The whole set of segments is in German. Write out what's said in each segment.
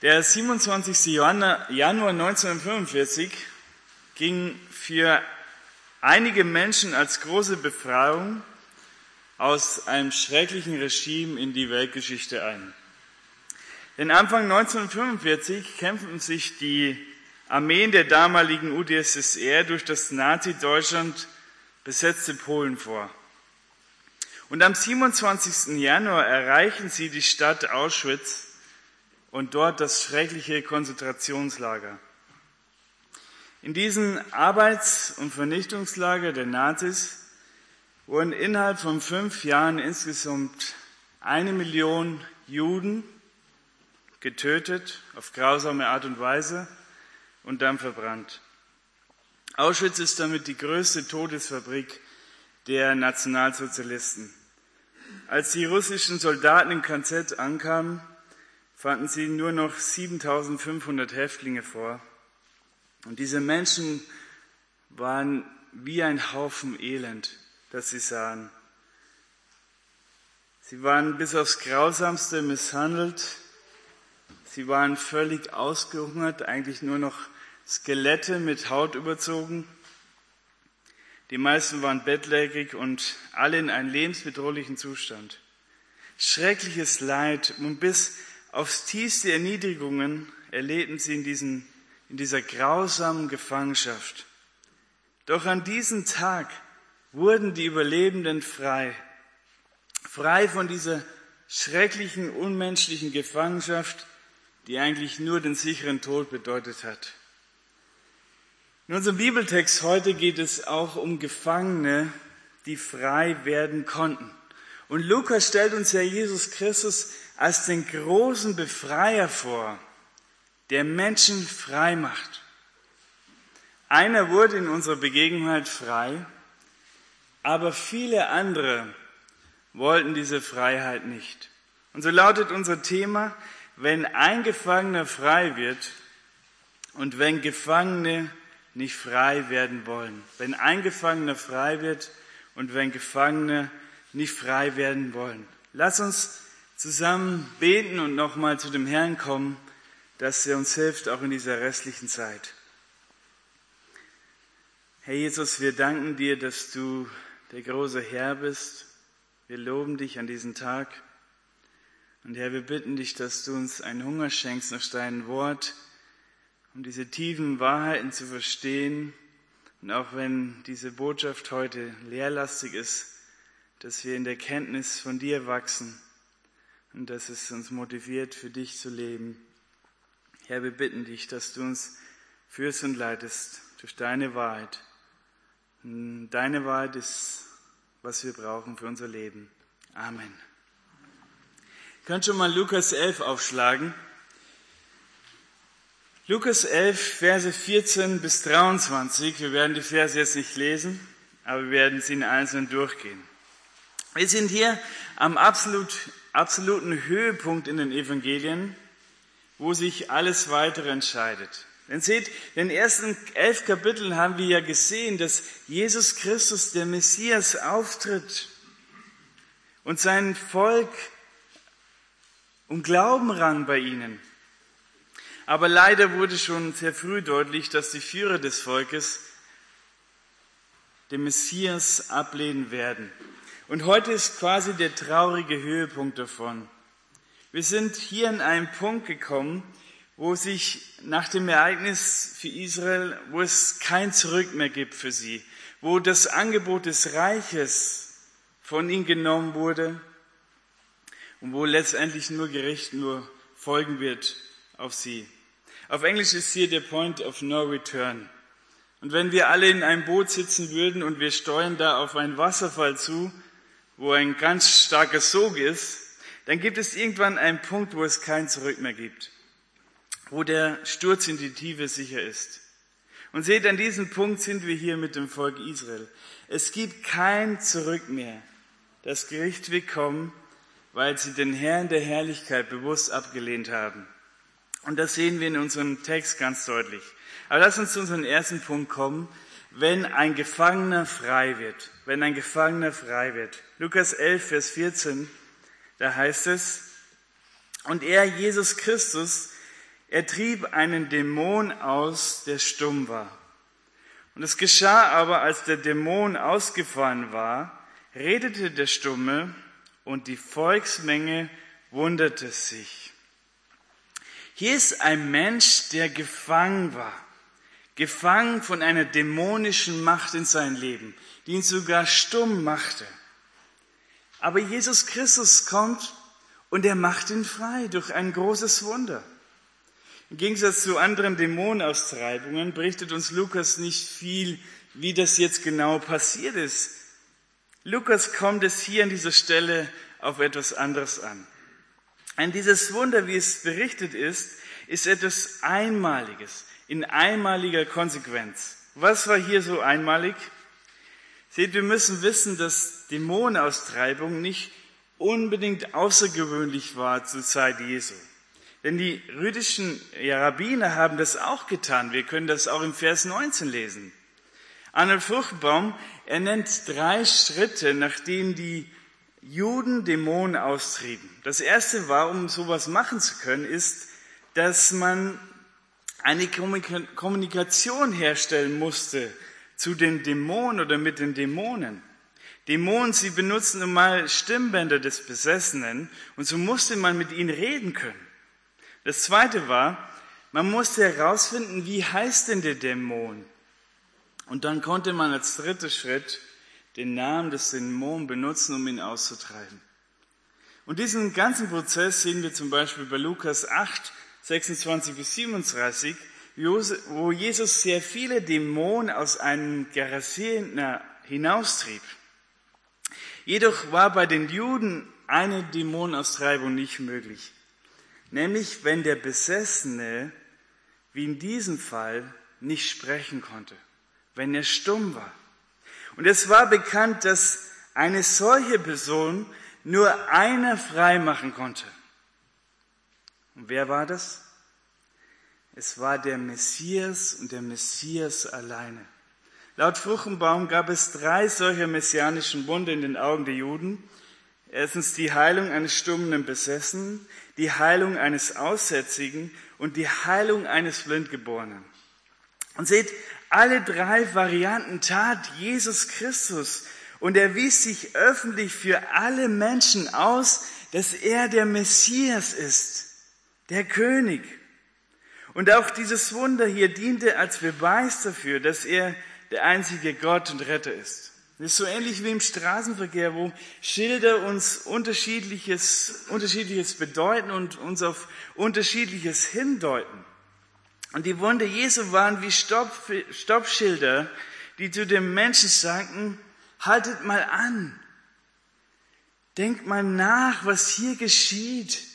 Der 27. Januar 1945 ging für einige Menschen als große Befreiung aus einem schrecklichen Regime in die Weltgeschichte ein. Denn Anfang 1945 kämpften sich die Armeen der damaligen UdSSR durch das Nazi-Deutschland besetzte Polen vor. Und am 27. Januar erreichen sie die Stadt Auschwitz und dort das schreckliche Konzentrationslager. In diesen Arbeits- und Vernichtungslager der Nazis wurden innerhalb von fünf Jahren insgesamt eine Million Juden getötet auf grausame Art und Weise und dann verbrannt. Auschwitz ist damit die größte Todesfabrik der Nationalsozialisten. Als die russischen Soldaten im KZ ankamen, fanden sie nur noch 7500 Häftlinge vor. Und diese Menschen waren wie ein Haufen Elend, das sie sahen. Sie waren bis aufs Grausamste misshandelt. Sie waren völlig ausgehungert, eigentlich nur noch Skelette mit Haut überzogen. Die meisten waren bettlägerig und alle in einem lebensbedrohlichen Zustand. Schreckliches Leid und bis Aufs tiefste Erniedrigungen erlebten sie in, diesen, in dieser grausamen Gefangenschaft. Doch an diesem Tag wurden die Überlebenden frei. Frei von dieser schrecklichen, unmenschlichen Gefangenschaft, die eigentlich nur den sicheren Tod bedeutet hat. In unserem Bibeltext heute geht es auch um Gefangene, die frei werden konnten. Und Lukas stellt uns ja Jesus Christus als den großen Befreier vor, der Menschen frei macht. Einer wurde in unserer Begegnung frei, aber viele andere wollten diese Freiheit nicht. Und so lautet unser Thema, wenn ein Gefangener frei wird und wenn Gefangene nicht frei werden wollen. Wenn ein Gefangener frei wird und wenn Gefangene nicht frei werden wollen. Lass uns zusammen beten und nochmal zu dem Herrn kommen, dass er uns hilft, auch in dieser restlichen Zeit. Herr Jesus, wir danken dir, dass du der große Herr bist. Wir loben dich an diesem Tag. Und Herr, wir bitten dich, dass du uns einen Hunger schenkst nach deinem Wort, um diese tiefen Wahrheiten zu verstehen. Und auch wenn diese Botschaft heute leerlastig ist, dass wir in der Kenntnis von dir wachsen und dass es uns motiviert, für dich zu leben. Herr, wir bitten dich, dass du uns führst und leitest durch deine Wahrheit. Deine Wahrheit ist, was wir brauchen für unser Leben. Amen. Ihr könnt schon mal Lukas 11 aufschlagen. Lukas 11, Verse 14 bis 23. Wir werden die Verse jetzt nicht lesen, aber wir werden sie in einzeln durchgehen. Wir sind hier am absolut, absoluten Höhepunkt in den Evangelien, wo sich alles weitere entscheidet. Denn seht, in den ersten elf Kapiteln haben wir ja gesehen, dass Jesus Christus, der Messias, auftritt und sein Volk um Glauben rang bei ihnen. Aber leider wurde schon sehr früh deutlich, dass die Führer des Volkes den Messias ablehnen werden. Und heute ist quasi der traurige Höhepunkt davon. Wir sind hier an einem Punkt gekommen, wo sich nach dem Ereignis für Israel, wo es kein Zurück mehr gibt für sie, wo das Angebot des Reiches von ihnen genommen wurde und wo letztendlich nur Gericht nur folgen wird auf sie. Auf Englisch ist hier der Point of No Return. Und wenn wir alle in einem Boot sitzen würden und wir steuern da auf einen Wasserfall zu, wo ein ganz starker Sog ist, dann gibt es irgendwann einen Punkt, wo es kein Zurück mehr gibt, wo der Sturz in die Tiefe sicher ist. Und seht, an diesem Punkt sind wir hier mit dem Volk Israel. Es gibt kein Zurück mehr. Das Gericht wird kommen, weil sie den Herrn der Herrlichkeit bewusst abgelehnt haben. Und das sehen wir in unserem Text ganz deutlich. Aber lass uns zu unserem ersten Punkt kommen, wenn ein Gefangener frei wird. Wenn ein Gefangener frei wird. Lukas 11, Vers 14, da heißt es, und er, Jesus Christus, Er trieb einen Dämon aus, der stumm war. Und es geschah aber, als der Dämon ausgefahren war, redete der Stumme und die Volksmenge wunderte sich. Hier ist ein Mensch, der gefangen war, gefangen von einer dämonischen Macht in sein Leben, die ihn sogar stumm machte. Aber Jesus Christus kommt und er macht ihn frei durch ein großes Wunder. Im Gegensatz zu anderen Dämonenaustreibungen berichtet uns Lukas nicht viel, wie das jetzt genau passiert ist. Lukas kommt es hier an dieser Stelle auf etwas anderes an. Ein dieses Wunder, wie es berichtet ist, ist etwas Einmaliges, in einmaliger Konsequenz. Was war hier so einmalig? Seht, wir müssen wissen, dass Dämonenaustreibung nicht unbedingt außergewöhnlich war zur Zeit Jesu. Denn die jüdischen Rabbiner haben das auch getan. Wir können das auch im Vers 19 lesen. Arnold Fruchtbaum, er nennt drei Schritte, nach denen die Juden Dämonen austrieben. Das erste war, um sowas machen zu können, ist, dass man eine Kommunikation herstellen musste zu den Dämonen oder mit den Dämonen. Dämonen, sie benutzen nun mal Stimmbänder des Besessenen und so musste man mit ihnen reden können. Das zweite war, man musste herausfinden, wie heißt denn der Dämon? Und dann konnte man als dritter Schritt den Namen des Dämonen benutzen, um ihn auszutreiben. Und diesen ganzen Prozess sehen wir zum Beispiel bei Lukas 8, 26 bis 37, wo Jesus sehr viele Dämonen aus einem Gerasener hinaustrieb. Jedoch war bei den Juden eine Dämonenaustreibung nicht möglich. Nämlich wenn der Besessene, wie in diesem Fall, nicht sprechen konnte, wenn er stumm war. Und es war bekannt, dass eine solche Person nur einer frei machen konnte. Und wer war das? Es war der Messias und der Messias alleine. Laut Fruchenbaum gab es drei solcher messianischen Wunder in den Augen der Juden. Erstens die Heilung eines Stummen Besessenen, die Heilung eines Aussätzigen und die Heilung eines Blindgeborenen. Und seht, alle drei Varianten tat Jesus Christus und er wies sich öffentlich für alle Menschen aus, dass er der Messias ist, der König. Und auch dieses Wunder hier diente als Beweis dafür, dass er der einzige Gott und Retter ist. Das ist so ähnlich wie im Straßenverkehr, wo Schilder uns unterschiedliches, unterschiedliches bedeuten und uns auf unterschiedliches hindeuten. Und die Wunder Jesu waren wie Stopp, Stoppschilder, die zu dem Menschen sagten, haltet mal an, denkt mal nach, was hier geschieht.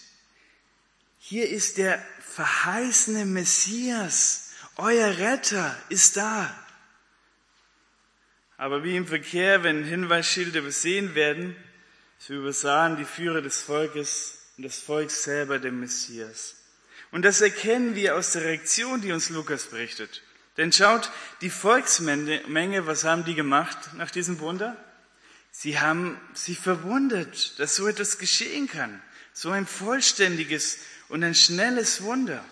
Hier ist der verheißene Messias, euer Retter ist da. Aber wie im Verkehr, wenn Hinweisschilder übersehen werden, so übersahen die Führer des Volkes und das Volk selber den Messias. Und das erkennen wir aus der Reaktion, die uns Lukas berichtet. Denn schaut, die Volksmenge, was haben die gemacht nach diesem Wunder? Sie haben sich verwundert, dass so etwas geschehen kann. So ein vollständiges und ein schnelles Wunder.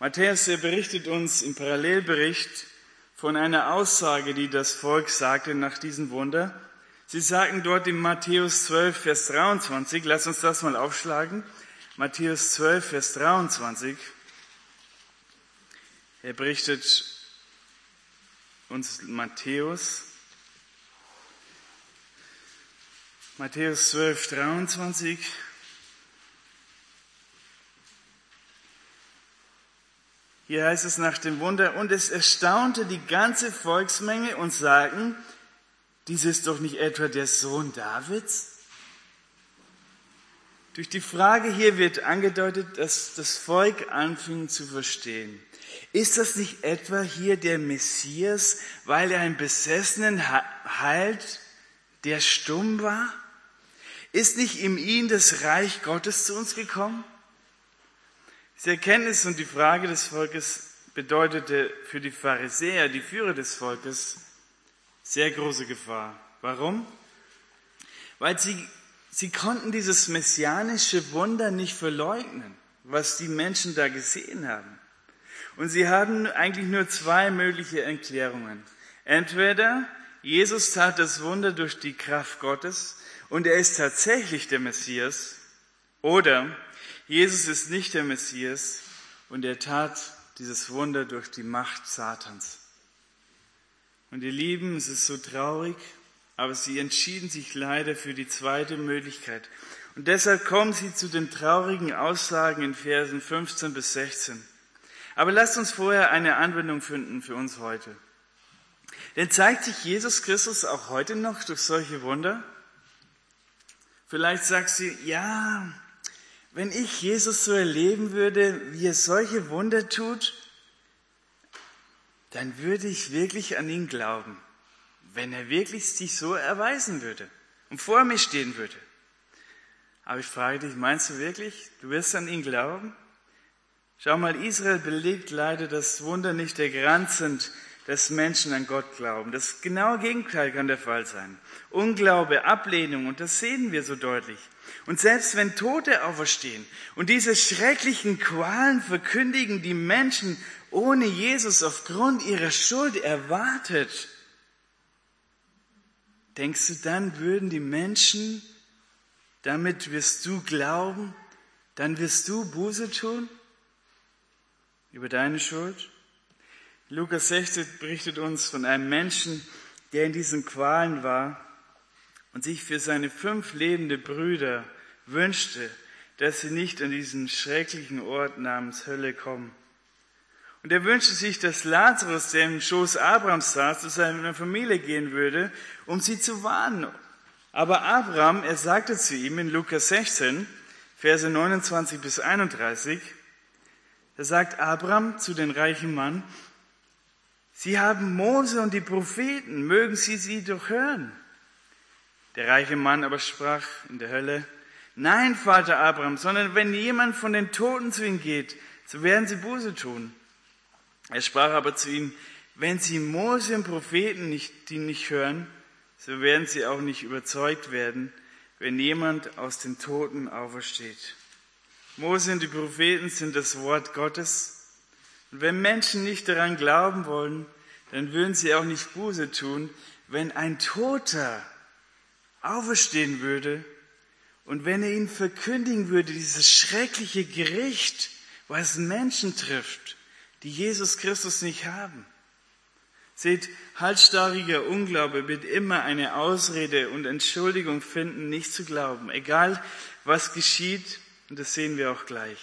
Matthäus berichtet uns im Parallelbericht von einer Aussage, die das Volk sagte nach diesem Wunder. Sie sagten dort in Matthäus 12, Vers 23, lass uns das mal aufschlagen. Matthäus 12, Vers 23. Er berichtet uns Matthäus. Matthäus 12, 23. Hier heißt es nach dem Wunder, und es erstaunte die ganze Volksmenge und sagten, dies ist doch nicht etwa der Sohn Davids? Durch die Frage hier wird angedeutet, dass das Volk anfing zu verstehen. Ist das nicht etwa hier der Messias, weil er einen Besessenen heilt, der stumm war? Ist nicht in ihm das Reich Gottes zu uns gekommen? Diese Erkenntnis und die Frage des Volkes bedeutete für die Pharisäer, die Führer des Volkes, sehr große Gefahr. Warum? Weil sie, sie konnten dieses messianische Wunder nicht verleugnen. was die Menschen da gesehen haben. Und sie haben eigentlich nur zwei mögliche Erklärungen. Entweder Jesus tat das Wunder durch die Kraft Gottes und er ist tatsächlich der Messias, oder Jesus ist nicht der Messias und er tat dieses Wunder durch die Macht Satans. Und ihr Lieben, es ist so traurig, aber sie entschieden sich leider für die zweite Möglichkeit. Und deshalb kommen sie zu den traurigen Aussagen in Versen 15 bis 16. Aber lasst uns vorher eine Anwendung finden für uns heute. Denn zeigt sich Jesus Christus auch heute noch durch solche Wunder? Vielleicht sagst du, ja, wenn ich Jesus so erleben würde, wie er solche Wunder tut, dann würde ich wirklich an ihn glauben, wenn er wirklich sich so erweisen würde und vor mir stehen würde. Aber ich frage dich, meinst du wirklich, du wirst an ihn glauben? Schau mal, Israel belegt leider das Wunder nicht der Garant sind, dass Menschen an Gott glauben. Das genaue Gegenteil kann der Fall sein. Unglaube, Ablehnung, und das sehen wir so deutlich. Und selbst wenn Tote auferstehen und diese schrecklichen Qualen verkündigen, die Menschen ohne Jesus aufgrund ihrer Schuld erwartet, denkst du dann, würden die Menschen, damit wirst du glauben, dann wirst du Buße tun über deine Schuld? Lukas 16 berichtet uns von einem Menschen, der in diesen Qualen war und sich für seine fünf lebende Brüder wünschte, dass sie nicht an diesen schrecklichen Ort namens Hölle kommen. Und er wünschte sich, dass Lazarus, der im Schoß Abrahams saß, zu seiner Familie gehen würde, um sie zu warnen. Aber Abraham, er sagte zu ihm in Lukas 16, Verse 29 bis 31, da sagt Abraham zu den reichen Mann, Sie haben Mose und die Propheten, mögen Sie sie doch hören. Der reiche Mann aber sprach in der Hölle, Nein, Vater Abraham, sondern wenn jemand von den Toten zu ihm geht, so werden sie Buße tun. Er sprach aber zu ihm, wenn sie Mose und Propheten nicht, die nicht hören, so werden sie auch nicht überzeugt werden, wenn jemand aus den Toten aufersteht. Mose und die Propheten sind das Wort Gottes und wenn Menschen nicht daran glauben wollen, dann würden sie auch nicht Buße tun, wenn ein Toter auferstehen würde und wenn er ihnen verkündigen würde, dieses schreckliche Gericht, was Menschen trifft, die Jesus Christus nicht haben. Seht, halsstarriger Unglaube wird immer eine Ausrede und Entschuldigung finden, nicht zu glauben, egal was geschieht, und das sehen wir auch gleich.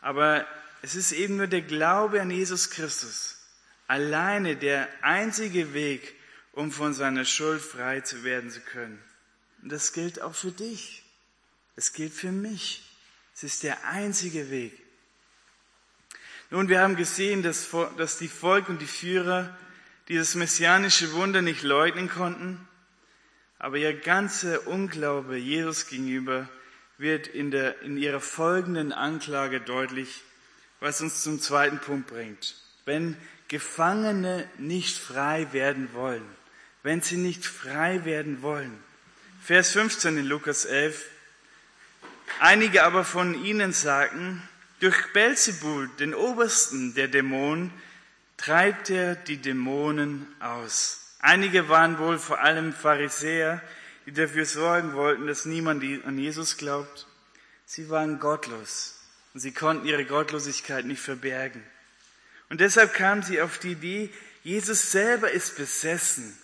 Aber es ist eben nur der Glaube an Jesus Christus, alleine der einzige Weg, um von seiner Schuld frei zu werden zu können. Und das gilt auch für dich. Es gilt für mich. Es ist der einzige Weg. Nun, wir haben gesehen, dass, dass die Volk und die Führer dieses messianische Wunder nicht leugnen konnten, aber ihr ganzer Unglaube Jesus gegenüber wird in, der, in ihrer folgenden Anklage deutlich was uns zum zweiten Punkt bringt. Wenn Gefangene nicht frei werden wollen, wenn sie nicht frei werden wollen. Vers 15 in Lukas 11. Einige aber von ihnen sagten, durch Belzebul, den Obersten der Dämonen, treibt er die Dämonen aus. Einige waren wohl vor allem Pharisäer, die dafür sorgen wollten, dass niemand an Jesus glaubt. Sie waren gottlos. Und sie konnten ihre Gottlosigkeit nicht verbergen. Und deshalb kamen sie auf die Idee, Jesus selber ist besessen.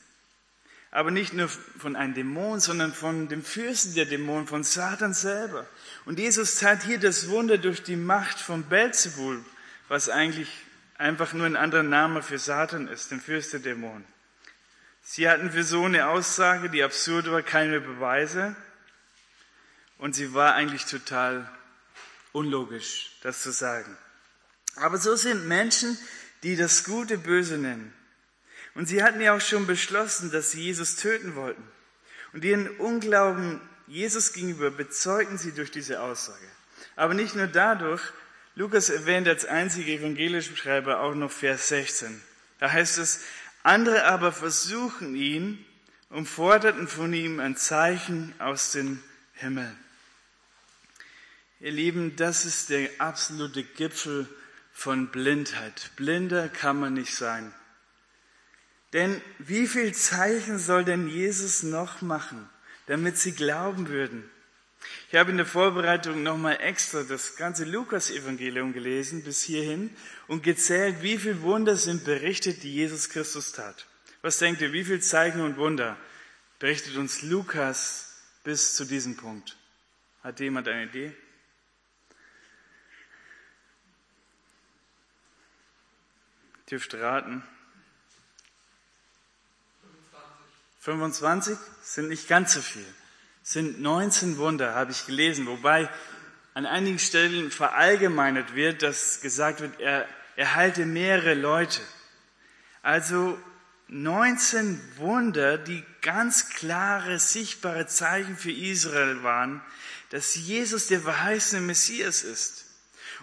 Aber nicht nur von einem Dämon, sondern von dem Fürsten der Dämonen, von Satan selber. Und Jesus tat hier das Wunder durch die Macht von Belzebul, was eigentlich einfach nur ein anderer Name für Satan ist, den Fürst der Dämonen. Sie hatten für so eine Aussage, die absurd war, keine Beweise. Und sie war eigentlich total unlogisch, das zu sagen. Aber so sind Menschen, die das Gute böse nennen. Und sie hatten ja auch schon beschlossen, dass sie Jesus töten wollten. Und ihren Unglauben Jesus gegenüber bezeugten sie durch diese Aussage. Aber nicht nur dadurch, Lukas erwähnt als einziger Evangelischschreiber auch noch Vers 16. Da heißt es, andere aber versuchen ihn und forderten von ihm ein Zeichen aus den Himmeln. Ihr Lieben, das ist der absolute Gipfel von Blindheit. Blinder kann man nicht sein. Denn wie viel Zeichen soll denn Jesus noch machen, damit sie glauben würden? Ich habe in der Vorbereitung nochmal extra das ganze Lukas-Evangelium gelesen bis hierhin und gezählt, wie viel Wunder sind berichtet, die Jesus Christus tat. Was denkt ihr, wie viel Zeichen und Wunder berichtet uns Lukas bis zu diesem Punkt? Hat jemand eine Idee? Dürft raten. 25 sind nicht ganz so viel. Sind 19 Wunder, habe ich gelesen, wobei an einigen Stellen verallgemeinert wird, dass gesagt wird, er, er heilte mehrere Leute. Also 19 Wunder, die ganz klare, sichtbare Zeichen für Israel waren, dass Jesus der verheißene Messias ist.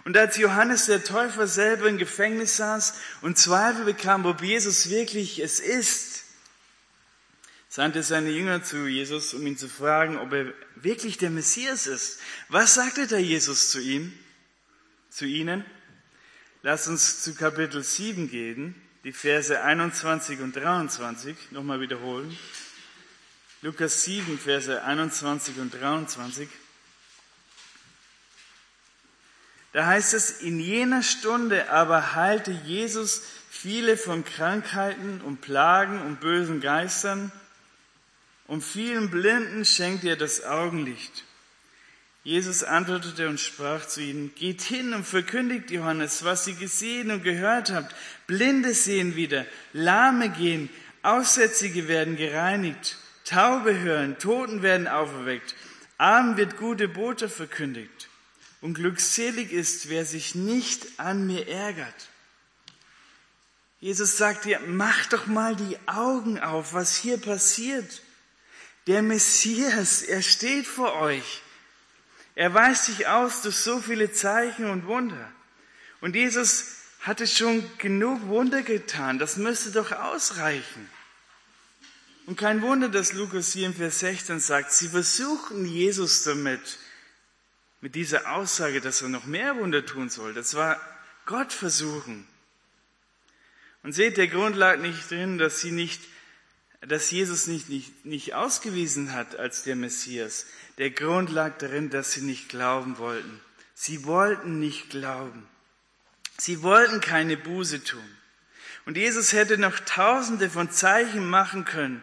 Und als Johannes der Täufer selber im Gefängnis saß und Zweifel bekam, ob Jesus wirklich es ist, sandte seine Jünger zu Jesus, um ihn zu fragen, ob er wirklich der Messias ist. Was sagte da Jesus zu ihm, zu ihnen? Lass uns zu Kapitel 7 gehen, die Verse 21 und 23 nochmal wiederholen. Lukas 7, Verse 21 und 23. Da heißt es, in jener Stunde aber heilte Jesus viele von Krankheiten und Plagen und bösen Geistern und vielen Blinden schenkte er das Augenlicht. Jesus antwortete und sprach zu ihnen, geht hin und verkündigt Johannes, was ihr gesehen und gehört habt. Blinde sehen wieder, Lahme gehen, Aussätzige werden gereinigt, Taube hören, Toten werden auferweckt, Armen wird gute Bote verkündigt. Und glückselig ist, wer sich nicht an mir ärgert. Jesus sagt dir, mach doch mal die Augen auf, was hier passiert. Der Messias, er steht vor euch. Er weist sich aus durch so viele Zeichen und Wunder. Und Jesus hatte schon genug Wunder getan. Das müsste doch ausreichen. Und kein Wunder, dass Lukas hier im Vers 16 sagt, sie versuchten Jesus damit, mit dieser Aussage, dass er noch mehr Wunder tun soll. Das war Gott versuchen. Und seht, der Grund lag nicht drin, dass sie nicht dass Jesus nicht, nicht, nicht ausgewiesen hat als der Messias. Der Grund lag darin, dass sie nicht glauben wollten. Sie wollten nicht glauben. Sie wollten keine Buße tun. Und Jesus hätte noch tausende von Zeichen machen können.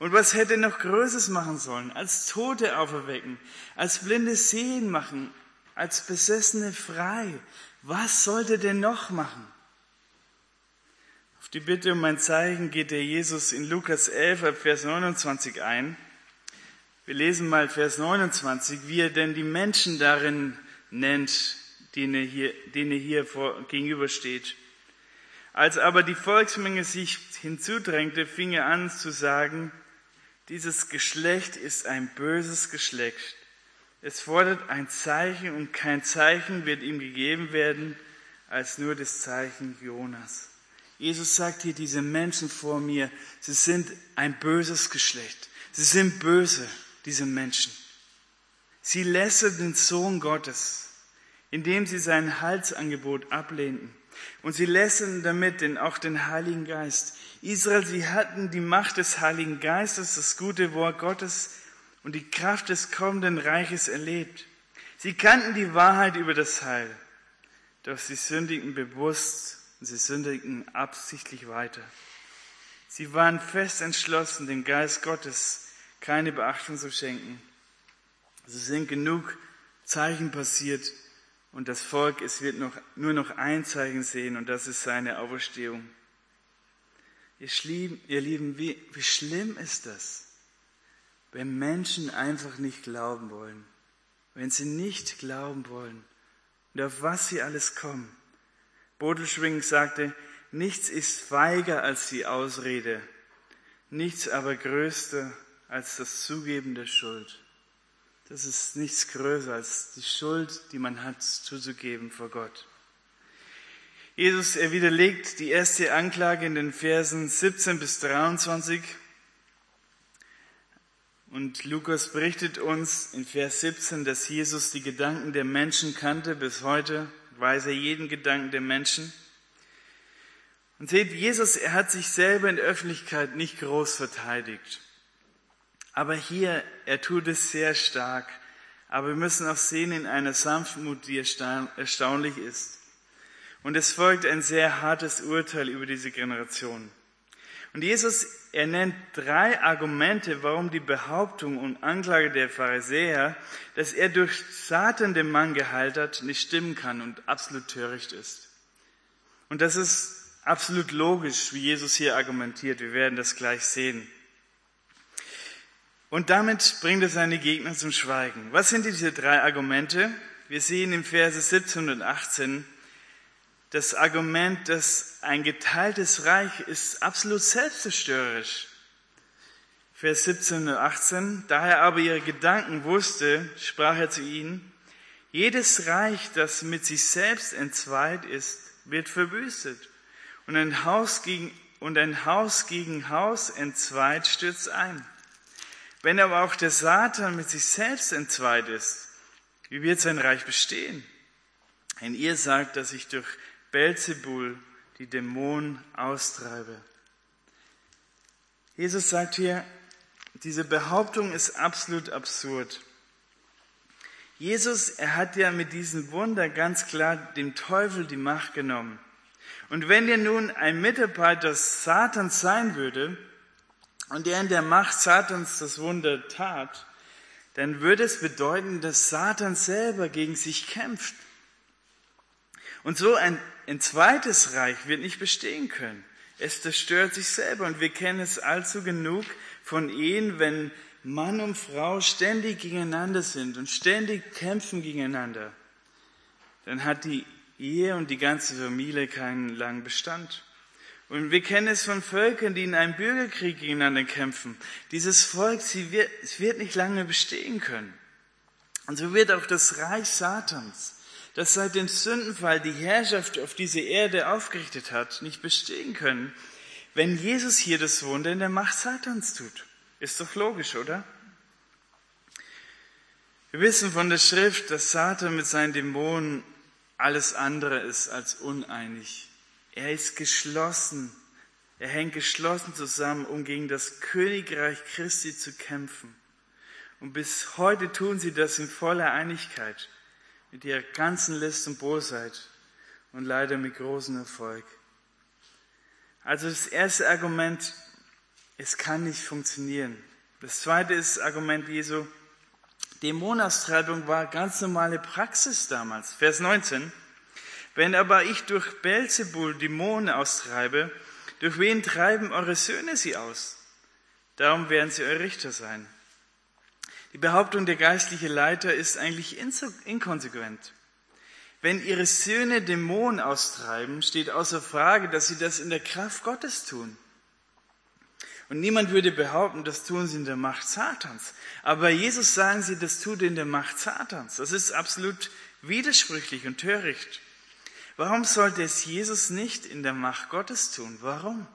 Und was hätte noch Größes machen sollen? Als Tote auferwecken, als blinde Sehen machen, als Besessene frei. Was sollte denn noch machen? die Bitte um ein Zeichen geht der Jesus in Lukas 11, Vers 29 ein. Wir lesen mal Vers 29, wie er denn die Menschen darin nennt, denen er hier, denen er hier vor, gegenübersteht. Als aber die Volksmenge sich hinzudrängte, fing er an zu sagen, dieses Geschlecht ist ein böses Geschlecht. Es fordert ein Zeichen und kein Zeichen wird ihm gegeben werden, als nur das Zeichen Jonas. Jesus sagt hier, diese Menschen vor mir, sie sind ein böses Geschlecht. Sie sind böse, diese Menschen. Sie lässern den Sohn Gottes, indem sie sein Halsangebot ablehnten. Und sie lässern damit den, auch den Heiligen Geist. Israel, sie hatten die Macht des Heiligen Geistes, das gute Wort Gottes und die Kraft des kommenden Reiches erlebt. Sie kannten die Wahrheit über das Heil, doch sie sündigten bewusst und sie sündigten absichtlich weiter. Sie waren fest entschlossen, dem Geist Gottes keine Beachtung zu schenken. Es sind genug Zeichen passiert und das Volk, es wird noch, nur noch ein Zeichen sehen und das ist seine Auferstehung. Ihr, Lieben, ihr Lieben wie, wie schlimm ist das, wenn Menschen einfach nicht glauben wollen, wenn sie nicht glauben wollen und auf was sie alles kommen. Bodelschwing sagte, nichts ist feiger als die Ausrede, nichts aber größer als das Zugeben der Schuld. Das ist nichts größer als die Schuld, die man hat, zuzugeben vor Gott. Jesus, er widerlegt die erste Anklage in den Versen 17 bis 23, Und Lukas berichtet uns in Vers 17, dass Jesus die Gedanken der Menschen kannte. Bis heute weiß er jeden Gedanken der Menschen. Und seht, Jesus, er hat sich selber in der Öffentlichkeit nicht groß verteidigt. Aber hier, er tut es sehr stark. Aber wir müssen auch sehen in einer Sanftmut, die erstaunlich ist. Und es folgt ein sehr hartes Urteil über diese Generation. Und Jesus, er nennt drei Argumente, warum die Behauptung und Anklage der Pharisäer, dass er durch Satan den Mann geheilt hat, nicht stimmen kann und absolut töricht ist. Und das ist absolut logisch, wie Jesus hier argumentiert. Wir werden das gleich sehen. Und damit bringt er seine Gegner zum Schweigen. Was sind diese drei Argumente? Wir sehen im Verse 17 und 18, das Argument, dass ein geteiltes Reich ist absolut selbstzerstörerisch. Vers 17 und 18. Da er aber ihre Gedanken wusste, sprach er zu ihnen, jedes Reich, das mit sich selbst entzweit ist, wird verwüstet. Und ein Haus gegen, und ein Haus gegen Haus entzweit stürzt ein. Wenn aber auch der Satan mit sich selbst entzweit ist, wie wird sein Reich bestehen? Denn ihr sagt, dass ich durch Belzebul die Dämonen austreibe. Jesus sagt hier, diese Behauptung ist absolut absurd. Jesus, er hat ja mit diesem Wunder ganz klar dem Teufel die Macht genommen. Und wenn er nun ein Mitarbeiter Satans sein würde und er in der Macht Satans das Wunder tat, dann würde es bedeuten, dass Satan selber gegen sich kämpft. Und so ein ein zweites Reich wird nicht bestehen können. Es zerstört sich selber und wir kennen es allzu genug von Ehen, wenn Mann und Frau ständig gegeneinander sind und ständig kämpfen gegeneinander. Dann hat die Ehe und die ganze Familie keinen langen Bestand. Und wir kennen es von Völkern, die in einem Bürgerkrieg gegeneinander kämpfen. Dieses Volk, sie wird, es wird nicht lange bestehen können. Und so wird auch das Reich Satans das seit dem Sündenfall die Herrschaft auf diese Erde aufgerichtet hat, nicht bestehen können, wenn Jesus hier das Wunder in der Macht Satans tut. Ist doch logisch, oder? Wir wissen von der Schrift, dass Satan mit seinen Dämonen alles andere ist als uneinig. Er ist geschlossen. Er hängt geschlossen zusammen, um gegen das Königreich Christi zu kämpfen. Und bis heute tun sie das in voller Einigkeit mit ihrer ganzen List und Bosheit und leider mit großem Erfolg. Also das erste Argument, es kann nicht funktionieren. Das zweite ist das Argument Jesu, Dämonaustreibung war ganz normale Praxis damals. Vers 19. Wenn aber ich durch Belzebul Dämonen austreibe, durch wen treiben eure Söhne sie aus? Darum werden sie eure Richter sein. Die Behauptung der geistliche Leiter ist eigentlich inkonsequent. Wenn ihre Söhne Dämonen austreiben, steht außer Frage, dass sie das in der Kraft Gottes tun. Und niemand würde behaupten, das tun sie in der Macht Satans. Aber bei Jesus sagen sie, das tut in der Macht Satans. Das ist absolut widersprüchlich und töricht. Warum sollte es Jesus nicht in der Macht Gottes tun? Warum?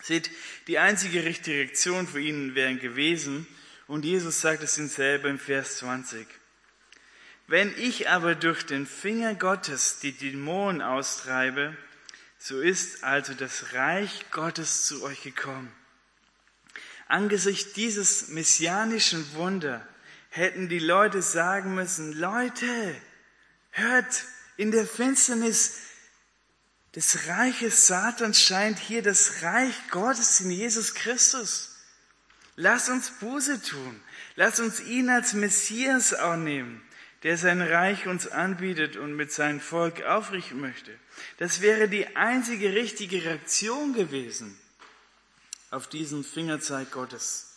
Seht, die einzige richtige Reaktion für ihn wäre gewesen, und Jesus sagt es ihm selber im Vers 20. Wenn ich aber durch den Finger Gottes die Dämonen austreibe, so ist also das Reich Gottes zu euch gekommen. Angesichts dieses messianischen Wunder hätten die Leute sagen müssen, Leute, hört, in der Finsternis des Reiches Satans scheint hier das Reich Gottes in Jesus Christus. Lass uns Buße tun. Lass uns ihn als Messias auch nehmen, der sein Reich uns anbietet und mit seinem Volk aufrichten möchte. Das wäre die einzige richtige Reaktion gewesen auf diesen Fingerzeig Gottes.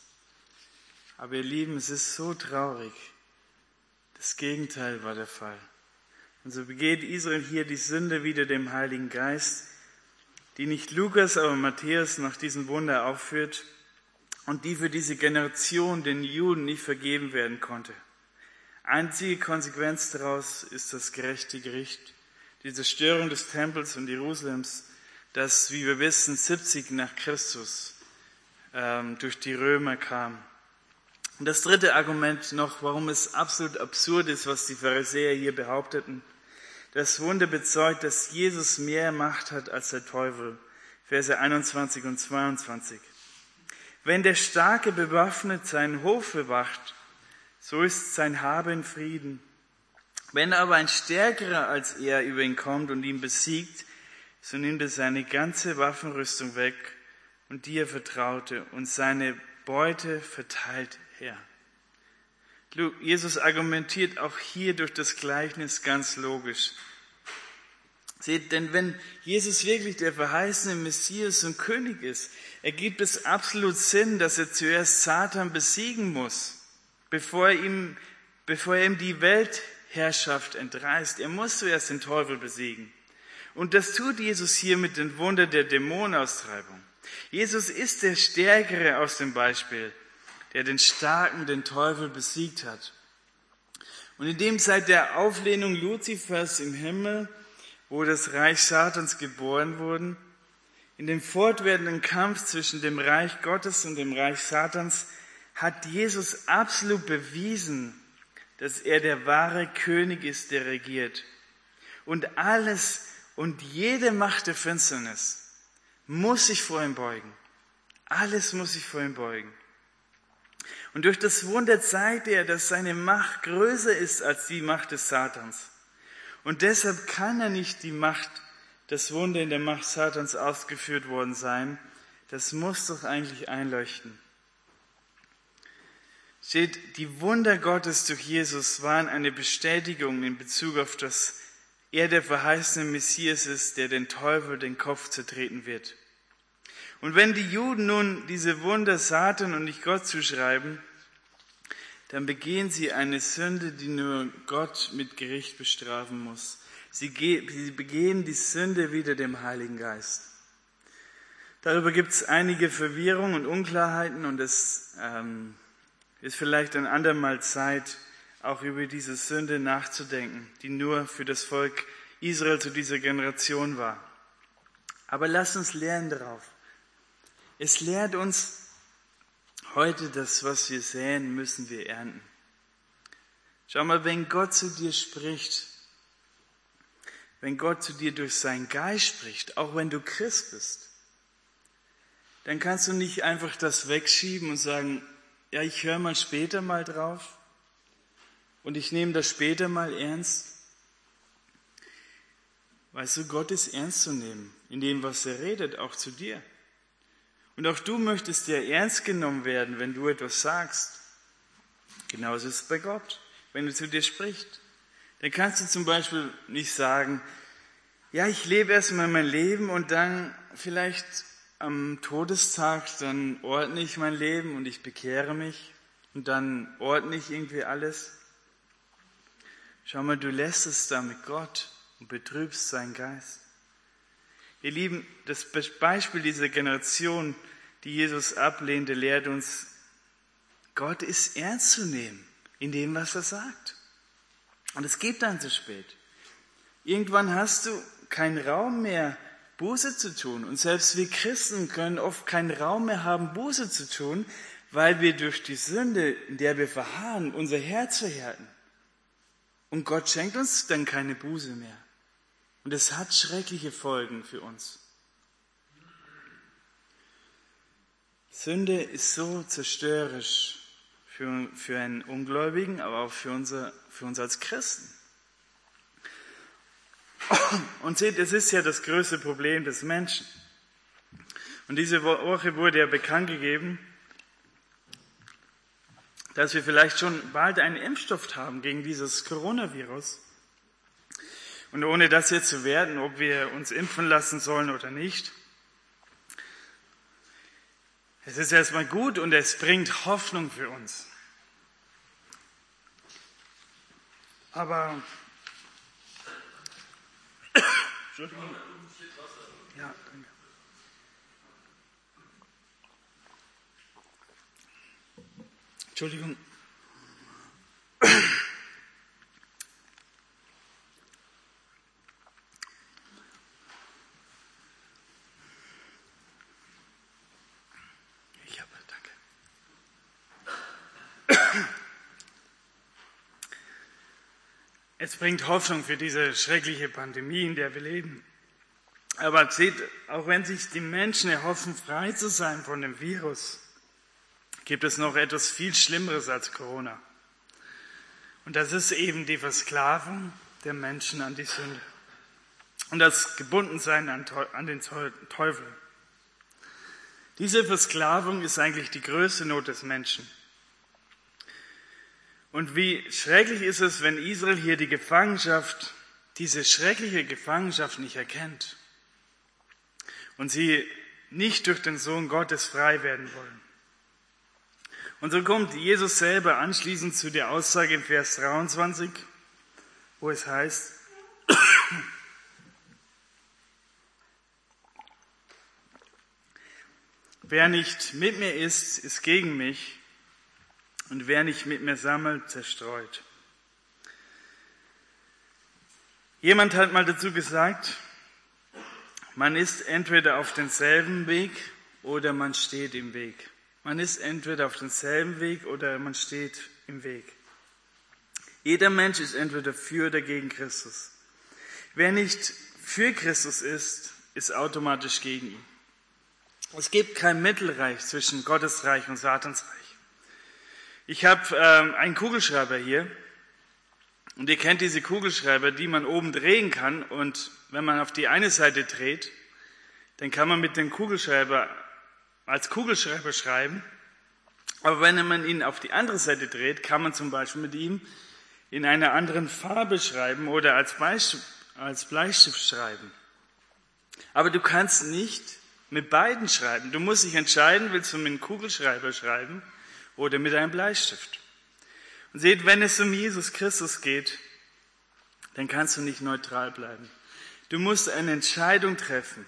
Aber ihr Lieben, es ist so traurig. Das Gegenteil war der Fall. Und so begeht Israel hier die Sünde wieder dem Heiligen Geist, die nicht Lukas, aber Matthäus nach diesem Wunder aufführt und die für diese Generation den Juden nicht vergeben werden konnte. Einzige Konsequenz daraus ist das gerechte Gericht, die Zerstörung des Tempels und Jerusalems, das, wie wir wissen, 70 nach Christus ähm, durch die Römer kam. Und das dritte Argument noch, warum es absolut absurd ist, was die Pharisäer hier behaupteten. Das Wunder bezeugt, dass Jesus mehr Macht hat als der Teufel. Verse 21 und 22. Wenn der Starke bewaffnet seinen Hof bewacht, so ist sein Habe in Frieden. Wenn aber ein Stärkerer als er über ihn kommt und ihn besiegt, so nimmt er seine ganze Waffenrüstung weg und die er vertraute und seine Beute verteilt her. Jesus argumentiert auch hier durch das Gleichnis ganz logisch. Seht, denn wenn Jesus wirklich der verheißene Messias und König ist, ergibt es absolut Sinn, dass er zuerst Satan besiegen muss, bevor er ihm, bevor er ihm die Weltherrschaft entreißt. Er muss zuerst den Teufel besiegen. Und das tut Jesus hier mit dem Wunder der Dämonenaustreibung. Jesus ist der Stärkere aus dem Beispiel, der den Starken, den Teufel besiegt hat. Und indem seit der Auflehnung Luzifers im Himmel wo das Reich Satans geboren wurden, in dem fortwährenden Kampf zwischen dem Reich Gottes und dem Reich Satans hat Jesus absolut bewiesen, dass er der wahre König ist, der regiert. Und alles und jede Macht der Finsternis muss sich vor ihm beugen. Alles muss sich vor ihm beugen. Und durch das Wunder zeigt er, dass seine Macht größer ist als die Macht des Satans. Und deshalb kann er nicht die Macht, das Wunder in der Macht Satans ausgeführt worden sein. Das muss doch eigentlich einleuchten. Steht, die Wunder Gottes durch Jesus waren eine Bestätigung in Bezug auf das er der verheißene Messias ist, der den Teufel den Kopf zertreten wird. Und wenn die Juden nun diese Wunder Satan und nicht Gott zuschreiben, dann begehen sie eine Sünde, die nur Gott mit Gericht bestrafen muss. Sie, begehen die Sünde wieder dem Heiligen Geist. Darüber gibt es einige Verwirrungen und Unklarheiten und es ähm, ist vielleicht ein andermal Zeit, auch über diese Sünde nachzudenken, die nur für das Volk Israel zu dieser Generation war. Aber lass uns lernen darauf. Es lehrt uns, Heute das, was wir säen, müssen wir ernten. Schau mal, wenn Gott zu dir spricht, wenn Gott zu dir durch seinen Geist spricht, auch wenn du Christ bist, dann kannst du nicht einfach das wegschieben und sagen, ja, ich höre mal später mal drauf und ich nehme das später mal ernst. Weißt du, Gott ist ernst zu nehmen in dem, was er redet, auch zu dir. Und auch du möchtest ja ernst genommen werden, wenn du etwas sagst. Genauso ist es bei Gott, wenn er zu dir spricht. Dann kannst du zum Beispiel nicht sagen, ja, ich lebe erstmal mein Leben und dann vielleicht am Todestag, dann ordne ich mein Leben und ich bekehre mich und dann ordne ich irgendwie alles. Schau mal, du lässt es da mit Gott und betrübst seinen Geist. Ihr Lieben, das Beispiel dieser Generation, die Jesus ablehnte, lehrt uns, Gott ist ernst zu nehmen in dem, was er sagt. Und es geht dann zu spät. Irgendwann hast du keinen Raum mehr, Buße zu tun. Und selbst wir Christen können oft keinen Raum mehr haben, Buße zu tun, weil wir durch die Sünde, in der wir verharren, unser Herz verhärten. Und Gott schenkt uns dann keine Buße mehr. Und es hat schreckliche Folgen für uns. Sünde ist so zerstörerisch für, für einen Ungläubigen, aber auch für, unser, für uns als Christen. Und seht, es ist ja das größte Problem des Menschen. Und diese Woche wurde ja bekannt gegeben, dass wir vielleicht schon bald einen Impfstoff haben gegen dieses Coronavirus. Und ohne das jetzt zu werden, ob wir uns impfen lassen sollen oder nicht, es ist erstmal gut und es bringt Hoffnung für uns. Aber Entschuldigung. Ja, danke. Entschuldigung. Es bringt Hoffnung für diese schreckliche Pandemie, in der wir leben. Aber seht, auch wenn sich die Menschen erhoffen, frei zu sein von dem Virus, gibt es noch etwas viel Schlimmeres als Corona. Und das ist eben die Versklavung der Menschen an die Sünde und das Gebundensein an, an den Teufel. Diese Versklavung ist eigentlich die größte Not des Menschen. Und wie schrecklich ist es, wenn Israel hier die Gefangenschaft, diese schreckliche Gefangenschaft nicht erkennt und sie nicht durch den Sohn Gottes frei werden wollen. Und so kommt Jesus selber anschließend zu der Aussage in Vers 23, wo es heißt, wer nicht mit mir ist, ist gegen mich und wer nicht mit mir sammelt, zerstreut. Jemand hat mal dazu gesagt, man ist entweder auf demselben Weg oder man steht im Weg. Man ist entweder auf demselben Weg oder man steht im Weg. Jeder Mensch ist entweder für oder gegen Christus. Wer nicht für Christus ist, ist automatisch gegen ihn. Es gibt kein Mittelreich zwischen Gottes Reich und Satans Reich. Ich habe ähm, einen Kugelschreiber hier und ihr kennt diese Kugelschreiber, die man oben drehen kann und wenn man auf die eine Seite dreht, dann kann man mit dem Kugelschreiber als Kugelschreiber schreiben. Aber wenn man ihn auf die andere Seite dreht, kann man zum Beispiel mit ihm in einer anderen Farbe schreiben oder als, als Bleistift schreiben. Aber du kannst nicht mit beiden schreiben. Du musst dich entscheiden, willst du mit einem Kugelschreiber schreiben oder mit einem Bleistift. Und seht, wenn es um Jesus Christus geht, dann kannst du nicht neutral bleiben. Du musst eine Entscheidung treffen.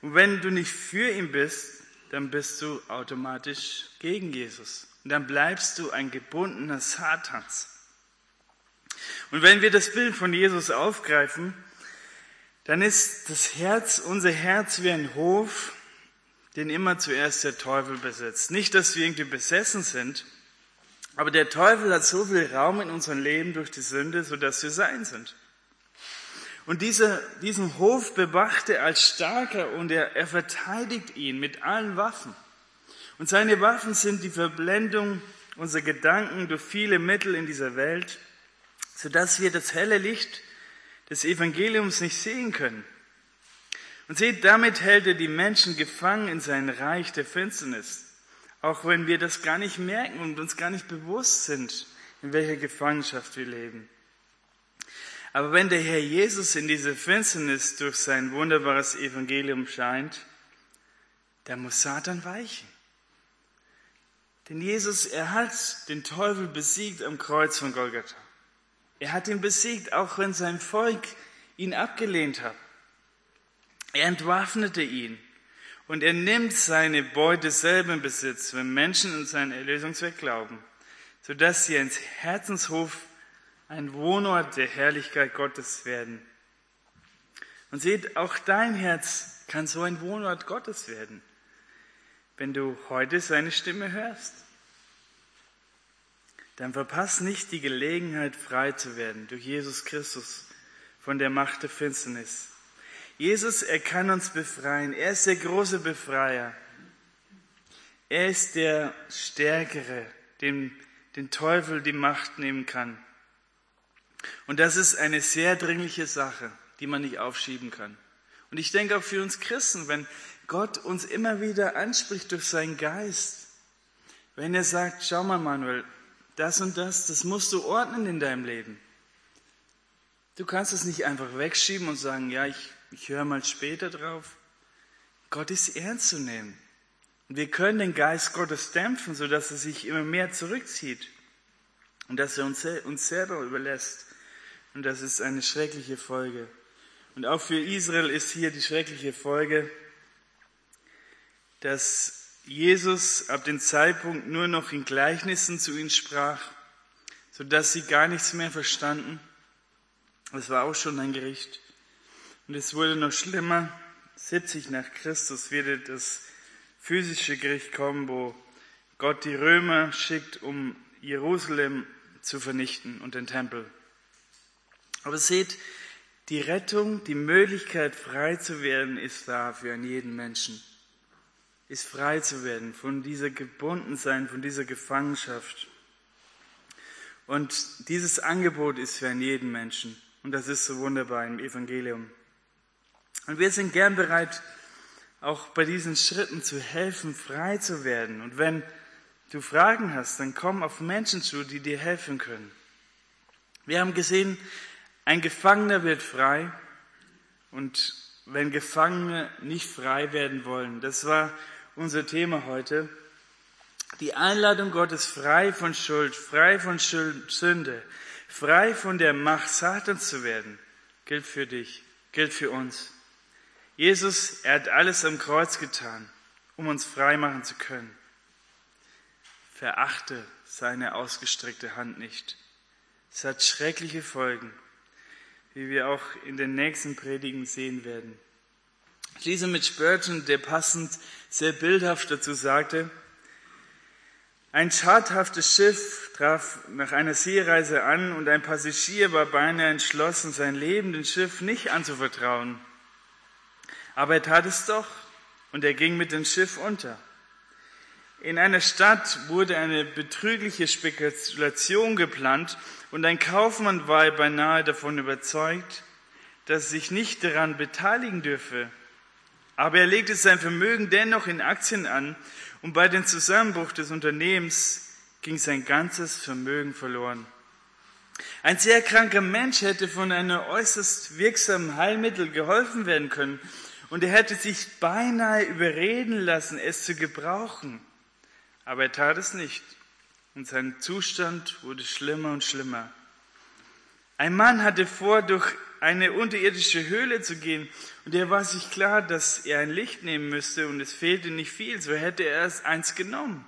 Und wenn du nicht für ihn bist, dann bist du automatisch gegen Jesus. Und dann bleibst du ein gebundener Satans. Und wenn wir das Bild von Jesus aufgreifen, dann ist das Herz, unser Herz wie ein Hof, den immer zuerst der Teufel besetzt. Nicht, dass wir irgendwie besessen sind, aber der Teufel hat so viel Raum in unserem Leben durch die Sünde, sodass wir sein sind. Und dieser, diesen Hof bewacht er als starker und er, er verteidigt ihn mit allen Waffen. Und seine Waffen sind die Verblendung unserer Gedanken durch viele Mittel in dieser Welt, sodass wir das helle Licht des Evangeliums nicht sehen können. Und seht, damit hält er die Menschen gefangen in sein Reich der Finsternis. Auch wenn wir das gar nicht merken und uns gar nicht bewusst sind, in welcher Gefangenschaft wir leben. Aber wenn der Herr Jesus in diese Finsternis durch sein wunderbares Evangelium scheint, dann muss Satan weichen. Denn Jesus, er hat den Teufel besiegt am Kreuz von Golgatha. Er hat ihn besiegt, auch wenn sein Volk ihn abgelehnt hat. Er entwaffnete ihn und er nimmt seine Beute selber in Besitz, wenn Menschen an seinen Erlösungsweg glauben, sodass sie ins Herzenshof ein Wohnort der Herrlichkeit Gottes werden. Und seht, auch dein Herz kann so ein Wohnort Gottes werden, wenn du heute seine Stimme hörst. Dann verpass nicht die Gelegenheit, frei zu werden durch Jesus Christus von der Macht der Finsternis. Jesus, er kann uns befreien. Er ist der große Befreier. Er ist der Stärkere, dem den Teufel die Macht nehmen kann. Und das ist eine sehr dringliche Sache, die man nicht aufschieben kann. Und ich denke auch für uns Christen, wenn Gott uns immer wieder anspricht durch seinen Geist, wenn er sagt, schau mal Manuel, das und das, das musst du ordnen in deinem Leben. Du kannst es nicht einfach wegschieben und sagen, ja, ich ich höre mal später drauf. Gott ist ernst zu nehmen. Und wir können den Geist Gottes dämpfen, sodass er sich immer mehr zurückzieht und dass er uns, uns selber überlässt. Und das ist eine schreckliche Folge. Und auch für Israel ist hier die schreckliche Folge, dass Jesus ab dem Zeitpunkt nur noch in Gleichnissen zu ihnen sprach, sodass sie gar nichts mehr verstanden. Das war auch schon ein Gericht. Und es wurde noch schlimmer. 70 nach Christus wird das physische Gericht kommen, wo Gott die Römer schickt, um Jerusalem zu vernichten und den Tempel. Aber seht, die Rettung, die Möglichkeit, frei zu werden, ist da für jeden Menschen. Ist frei zu werden von dieser Gebundensein, von dieser Gefangenschaft. Und dieses Angebot ist für jeden Menschen. Und das ist so wunderbar im Evangelium. Und wir sind gern bereit, auch bei diesen Schritten zu helfen, frei zu werden. Und wenn du Fragen hast, dann komm auf Menschen zu, die dir helfen können. Wir haben gesehen, ein Gefangener wird frei und wenn Gefangene nicht frei werden wollen, das war unser Thema heute, die Einladung Gottes frei von Schuld, frei von Sünde, frei von der Macht Satans zu werden, gilt für dich, gilt für uns. Jesus, er hat alles am Kreuz getan, um uns frei machen zu können. Verachte seine ausgestreckte Hand nicht. Es hat schreckliche Folgen, wie wir auch in den nächsten Predigen sehen werden. Ich lese mit Spurgeon, der passend sehr bildhaft dazu sagte, ein schadhaftes Schiff traf nach einer Seereise an und ein Passagier war beinahe entschlossen, sein Leben dem Schiff nicht anzuvertrauen. Aber er tat es doch und er ging mit dem Schiff unter. In einer Stadt wurde eine betrügliche Spekulation geplant und ein Kaufmann war beinahe davon überzeugt, dass er sich nicht daran beteiligen dürfe. Aber er legte sein Vermögen dennoch in Aktien an und bei dem Zusammenbruch des Unternehmens ging sein ganzes Vermögen verloren. Ein sehr kranker Mensch hätte von einem äußerst wirksamen Heilmittel geholfen werden können und er hätte sich beinahe überreden lassen, es zu gebrauchen. Aber er tat es nicht und sein Zustand wurde schlimmer und schlimmer. Ein Mann hatte vor, durch eine unterirdische Höhle zu gehen und er war sich klar, dass er ein Licht nehmen müsste und es fehlte nicht viel, so hätte er es eins genommen.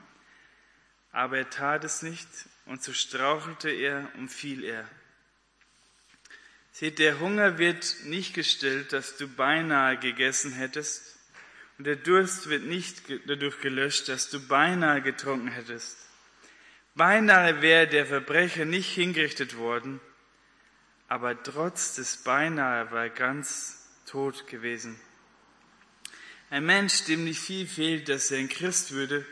Aber er tat es nicht und so strauchelte er und fiel er. Seht, der Hunger wird nicht gestillt, dass du beinahe gegessen hättest und der Durst wird nicht dadurch gelöscht, dass du beinahe getrunken hättest. Beinahe wäre der Verbrecher nicht hingerichtet worden, aber trotz des Beinahe war er ganz tot gewesen. Ein Mensch, dem nicht viel fehlt, dass er ein Christ würde,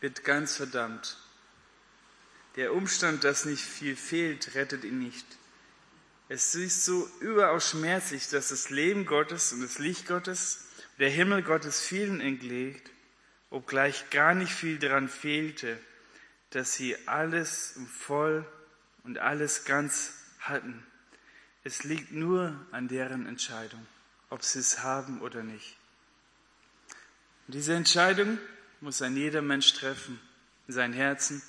wird ganz verdammt. Der Umstand, dass nicht viel fehlt, rettet ihn nicht. Es ist so überaus schmerzlich, dass das Leben Gottes und das Licht Gottes, der Himmel Gottes vielen entlegt, obgleich gar nicht viel daran fehlte, dass sie alles voll und alles ganz hatten. Es liegt nur an deren Entscheidung ob sie es haben oder nicht. Und diese Entscheidung muss ein jeder Mensch treffen in sein Herzen.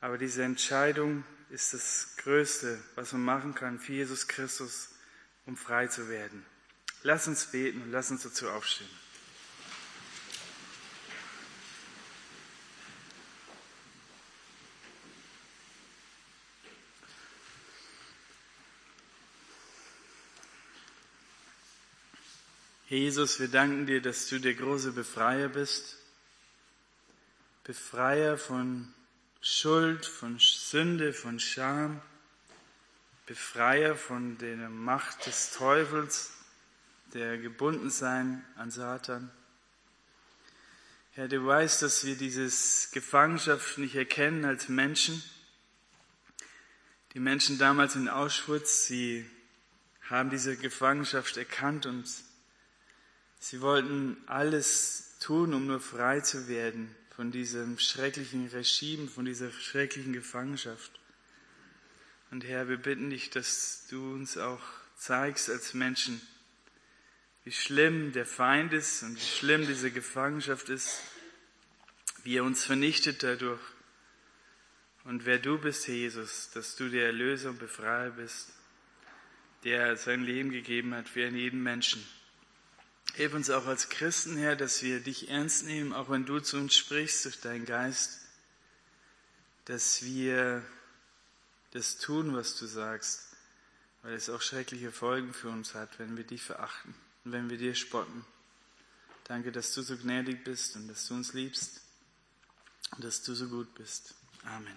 Aber diese Entscheidung ist das Größte, was man machen kann für Jesus Christus, um frei zu werden. Lass uns beten und lass uns dazu aufstehen. Jesus, wir danken dir, dass du der große Befreier bist. Befreier von Schuld, von Sünde, von Scham. Befreier von der Macht des Teufels, der Gebundensein an Satan. Herr, du weißt, dass wir dieses Gefangenschaft nicht erkennen als Menschen. Die Menschen damals in Auschwitz, sie haben diese Gefangenschaft erkannt und Sie wollten alles tun, um nur frei zu werden von diesem schrecklichen Regime, von dieser schrecklichen Gefangenschaft. Und Herr, wir bitten dich, dass du uns auch zeigst als Menschen, wie schlimm der Feind ist und wie schlimm diese Gefangenschaft ist, wie er uns vernichtet dadurch. Und wer du bist, Herr Jesus, dass du der Erlöser und Befreier bist, der sein Leben gegeben hat für jeden Menschen. Hilf uns auch als Christen, Herr, dass wir dich ernst nehmen, auch wenn du zu uns sprichst durch deinen Geist, dass wir das tun, was du sagst, weil es auch schreckliche Folgen für uns hat, wenn wir dich verachten und wenn wir dir spotten. Danke, dass du so gnädig bist und dass du uns liebst und dass du so gut bist. Amen.